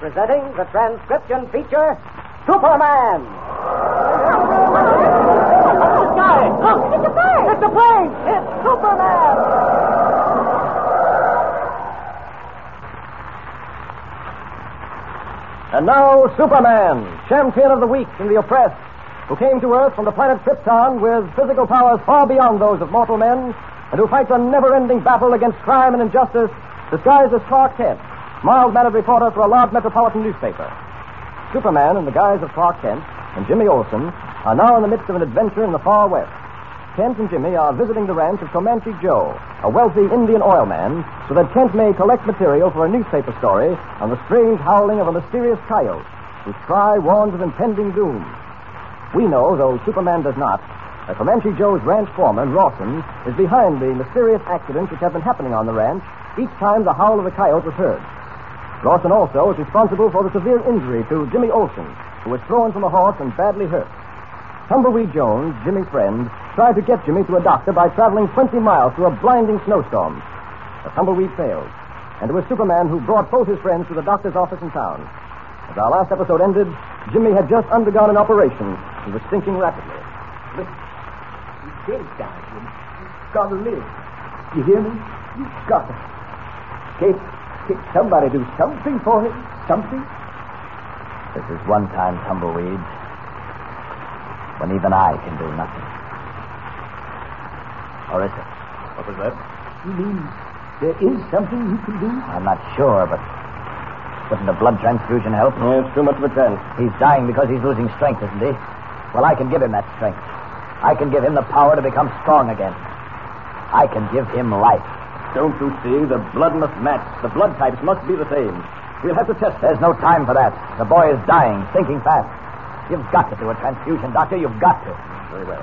Presenting the transcription feature, Superman. Sky! Look! It's a plane! It's a plane! It's Superman! And now, Superman, champion of the weak and the oppressed, who came to Earth from the planet Krypton with physical powers far beyond those of mortal men, and who fights a never-ending battle against crime and injustice, disguised as Clark Kent mild-mannered reporter for a large metropolitan newspaper. Superman, in the guise of Clark Kent, and Jimmy Olsen are now in the midst of an adventure in the far west. Kent and Jimmy are visiting the ranch of Comanche Joe, a wealthy Indian oil man, so that Kent may collect material for a newspaper story on the strange howling of a mysterious coyote, whose cry warns of impending doom. We know, though Superman does not, that Comanche Joe's ranch foreman, Rawson, is behind the mysterious accidents which have been happening on the ranch each time the howl of the coyote was heard. Rawson also is responsible for the severe injury to Jimmy Olsen, who was thrown from a horse and badly hurt. Tumbleweed Jones, Jimmy's friend, tried to get Jimmy to a doctor by traveling 20 miles through a blinding snowstorm. The tumbleweed failed, and it was Superman who brought both his friends to the doctor's office in town. As our last episode ended, Jimmy had just undergone an operation. He was sinking rapidly. But he's dead, Sergeant. He's got to live. You hear me? You've got to. Kent, Somebody do something for him. Something. This is one time tumbleweeds when even I can do nothing. Or is it? What was that? You mean there is something you can do? I'm not sure, but wouldn't a blood transfusion help? No, it's too much of a chance. He's dying because he's losing strength, isn't he? Well, I can give him that strength. I can give him the power to become strong again. I can give him life. Don't you see? The blood must match. The blood types must be the same. We'll have to test There's no time for that. The boy is dying, sinking fast. You've got to do a transfusion, Doctor. You've got to. Very well.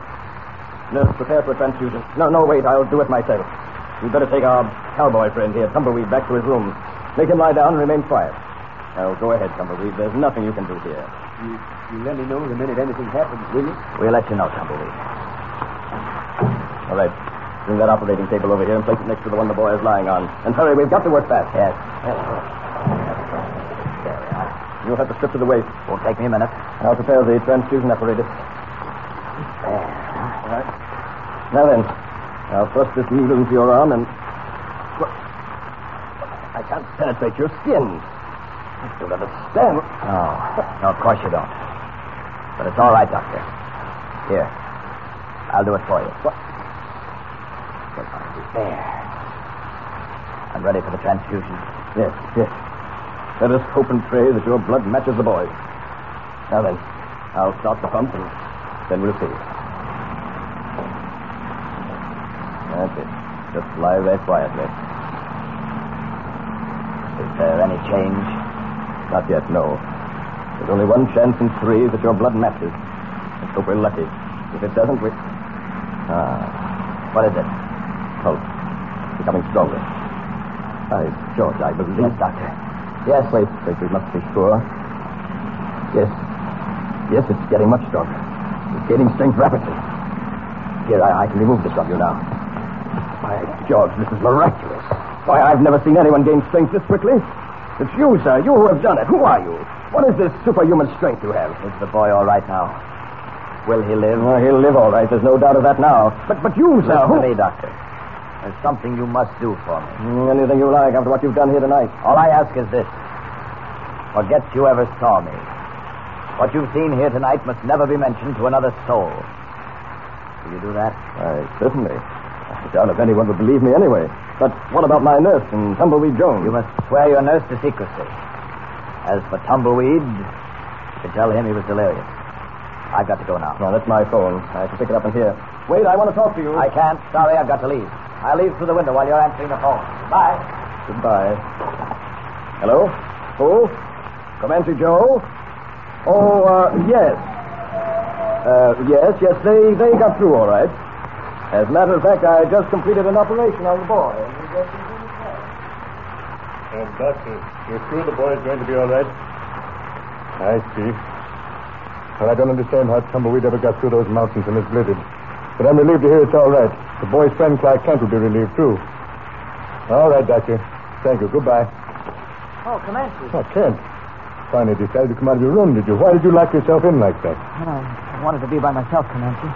Nurse, prepare for a transfusion. No, no, wait. I'll do it myself. You'd better take our cowboy friend here, Tumbleweed, back to his room. Make him lie down and remain quiet. Now, go ahead, Tumbleweed. There's nothing you can do here. You, you let me know the minute anything happens, will you? We'll let you know, Tumbleweed. All right. Bring that operating table over here and place it next to the one the boy is lying on. And hurry, we've got to work fast. Yes. You'll have to strip to the waist. Won't take me a minute. I'll prepare the transfusion apparatus. There. All right. Now then, I'll thrust this needle into your arm and. I can't penetrate your skin. I don't understand. No. No, of course you don't. But it's all right, Doctor. Here. I'll do it for you. What? There. I'm ready for the transfusion. Yes, yes. Let us hope and pray that your blood matches the boy's. Now then, I'll start the pump and then we'll see. That's it. Just lie there quietly. Is there any change? Not yet, no. There's only one chance in three that your blood matches. Let's hope we're lucky. If it doesn't, we. Ah. What is it? Pulse. Becoming stronger. By George, I believe. Yes, Doctor. Yes. Wait, wait, we must be sure. Yes. Yes, it's getting much stronger. It's gaining strength rapidly. Here, I, I can remove this from you now. By George, this is miraculous. Why, I've never seen anyone gain strength this quickly. It's you, sir. You who have done it. Who are you? What is this superhuman strength you have? Is the boy all right now? Will he live? Well, he'll live all right. There's no doubt of that now. But but you, sir. Listen who... to me, Doctor. There's something you must do for me. Mm, Anything you like after what you've done here tonight. All I ask is this. Forget you ever saw me. What you've seen here tonight must never be mentioned to another soul. Will you do that? Why, certainly. I doubt if anyone would believe me anyway. But what about my nurse and Tumbleweed Jones? You must swear your nurse to secrecy. As for Tumbleweed, you can tell him he was delirious. I've got to go now. No, that's my phone. I can pick it up in here. Wait, I want to talk to you. I can't. Sorry, I've got to leave. I'll leave through the window while you're answering the phone. Bye. Goodbye. Hello? Who? Comanche Joe? Oh, uh, yes. Uh, yes, yes, they, they got through all right. As a matter of fact, I just completed an operation on the boy. And Doctor, you're sure the boy's going to be all right? I see. Well, I don't understand how Tumbleweed ever got through those mountains and is blizzard. But I'm relieved to hear it's all right. The boy's friend, Clark Kent, will be relieved, too. All right, Doctor. Thank you. Goodbye. Oh, Comanche. Oh, Kent. Finally decided to come out of your room, did you? Why did you lock yourself in like that? Well, I wanted to be by myself, Comanche.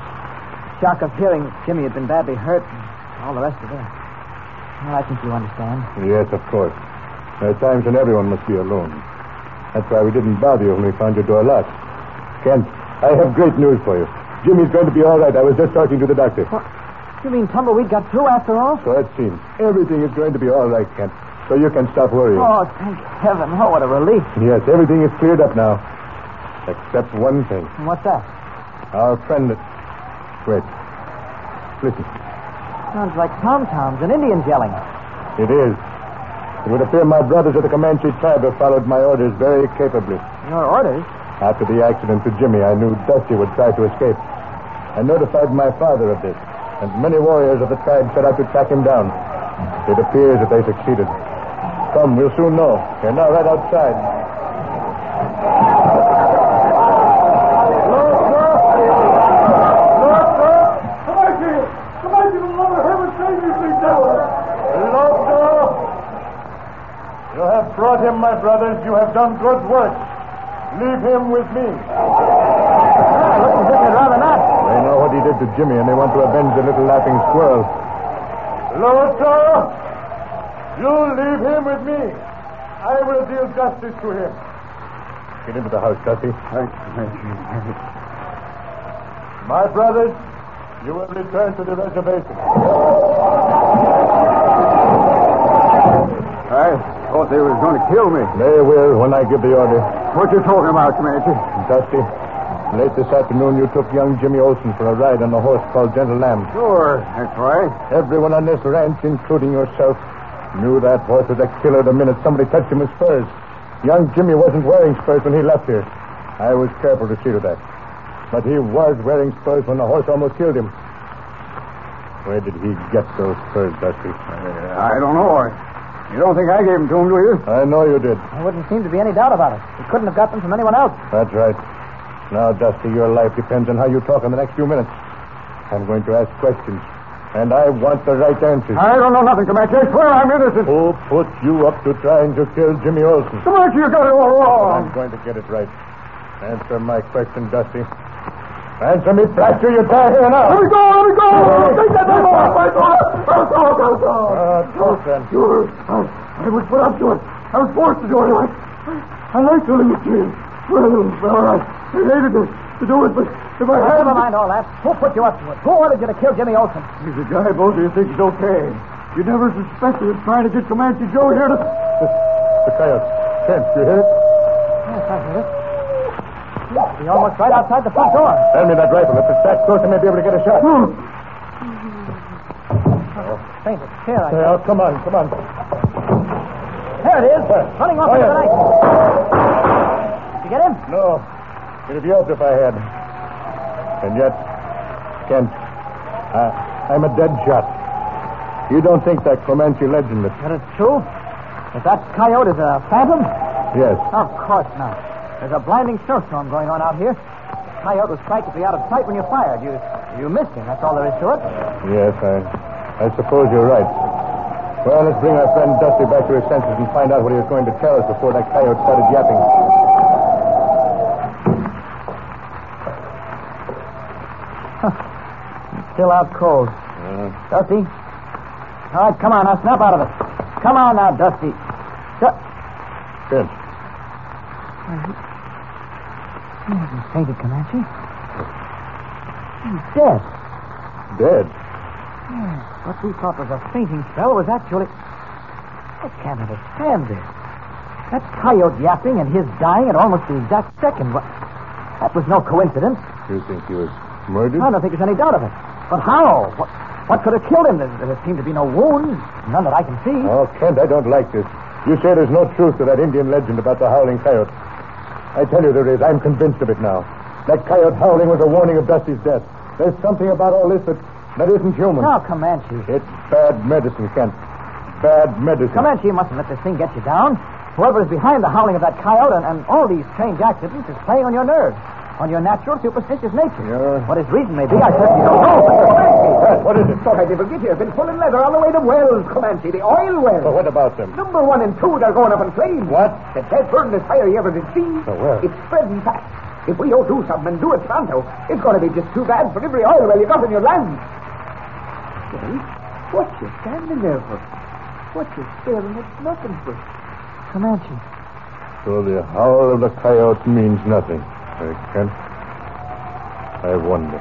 Shock of hearing Jimmy had been badly hurt and all the rest of it. Well, I think you understand. Yes, of course. There are times when everyone must be alone. That's why we didn't bother you when we found your door locked. Kent, I have great news for you. Jimmy's going to be all right. I was just talking to the doctor. What? You mean Tumbleweed got through after all? So it seems. Everything is going to be all right, Kent. So you can stop worrying. Oh, thank heaven. Oh, what a relief. Yes, everything is cleared up now. Except one thing. And what's that? Our friend. Wait. Listen. Sounds like tom-toms and Indians yelling. It is. It would appear my brothers of the Comanche tribe have followed my orders very capably. Your orders? After the accident to Jimmy, I knew Dusty would try to escape. I notified my father of this, and many warriors of the tribe set out to track him down. It appears that they succeeded. Come, we'll soon know. They're now right outside. You have brought him, my brothers. You have done good work. Leave him with me. Looks as if they'd rather not. They know what he did to Jimmy, and they want to avenge the little laughing squirrel. Lotso! You leave him with me. I will deal justice to him. Get into the house, Dusty. My brothers, you will return to the reservation. I thought they were going to kill me. They will when I give the order. What you talking about, Comanche? Dusty, late this afternoon you took young Jimmy Olsen for a ride on a horse called Gentle Lamb. Sure, that's right. Everyone on this ranch, including yourself, knew that horse was a killer the minute somebody touched him with spurs. Young Jimmy wasn't wearing spurs when he left here. I was careful to see to that. But he was wearing spurs when the horse almost killed him. Where did he get those spurs, Dusty? Uh, I don't know. You don't think I gave them to him, do you? I know you did. There wouldn't seem to be any doubt about it. He couldn't have got them from anyone else. That's right. Now, Dusty, your life depends on how you talk in the next few minutes. I'm going to ask questions. And I want the right answers. I don't know nothing, Comanche. I swear I'm innocent. Who put you up to trying to kill Jimmy Olsen? Comanche, you got it all wrong. I'm going to get it right. Answer my question, Dusty. Answer me, blast you, you die here now. Let me go, let me go. Take that knife off my talk, I'll talk. Ah, talk then. Sure. I, I was put up to it. I was forced to do it. I, I like to live with you. Well, all right. I hated to, to do it, but if I had... Never mind all that. Who put you up to it? Who ordered you to kill Jimmy Olsen? He's a guy both of you think is okay. You never suspected of trying to get Comanche Joe here to... The coyote. Kent, you hear it? Yes, I heard it. He's almost right outside the front door. Send me that rifle. If it's that close, I may be able to get a shot. Hmm. Fainted. Here, I Well, come on, come on. There it is. Running off Oh, into yeah. the night. Did you get him? No. It'd be helped if I had. And yet, Kent, I, I'm a dead shot. You don't think that Comanche legend is... That true? That that coyote is a phantom? Yes. Of course not. There's a blinding snowstorm going on out here. The Coyote was practically out of sight when you fired. You you missed him. That's all there is to it. Yes, I, I suppose you're right. Well, let's bring our friend Dusty back to his senses and find out what he was going to tell us before that coyote started yapping. Still out cold. Uh, Dusty? All right, come on now. Snap out of it. Come on now, Dusty. Du- good. He hasn't fainted, Comanche. He's dead. Dead. What we thought was a fainting spell was actually. I can't understand this. That coyote yapping and his dying at almost the exact second. What? That was no coincidence. You think he was murdered? I don't think there's any doubt of it. But how? What, what could have killed him? There, there seemed to be no wounds. None that I can see. Oh, Kent, I don't like this. You say there's no truth to that Indian legend about the howling coyote. I tell you there is. I'm convinced of it now. That coyote howling was a warning of Dusty's death. There's something about all this that, that isn't human. Now, Comanche. It's bad medicine, Kent. Bad medicine. Comanche, you mustn't let this thing get you down. Whoever is behind the howling of that coyote and, and all these strange accidents is playing on your nerves, on your natural superstitious nature. Yeah. What his reason may be, I certainly don't know. What, what is it? Thought I'd never get here. Been pulling leather all the way to Wells, Comanche, the oil well. Well, what about them? Number one and two, they're going up in flames. What? The dead furnace fire you ever did see. Oh, well. It's spreading fast. If we don't do something and do it pronto, it's going to be just too bad for every oil well you got in your land. Well, what you standing there for? What you staring at nothing for? Comanche. So the howl of the coyote means nothing. Uh, Kent, I wonder.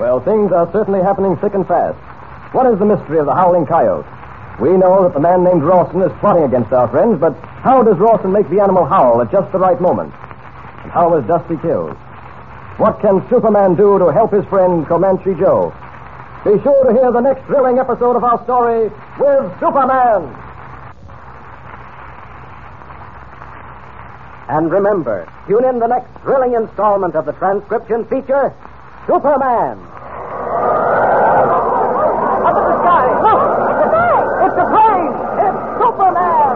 Well, things are certainly happening thick and fast. What is the mystery of the howling coyote? We know that the man named Rawson is plotting against our friends, but how does Rawson make the animal howl at just the right moment? And how was Dusty killed? What can Superman do to help his friend Comanche Joe? Be sure to hear the next thrilling episode of our story with Superman. And remember, tune in the next thrilling installment of the transcription feature, Superman. Up in the sky, look! It's a plane! It's a plane! It's Superman!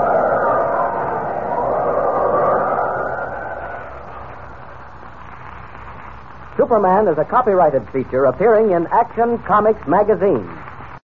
Superman is a copyrighted feature appearing in Action Comics magazine.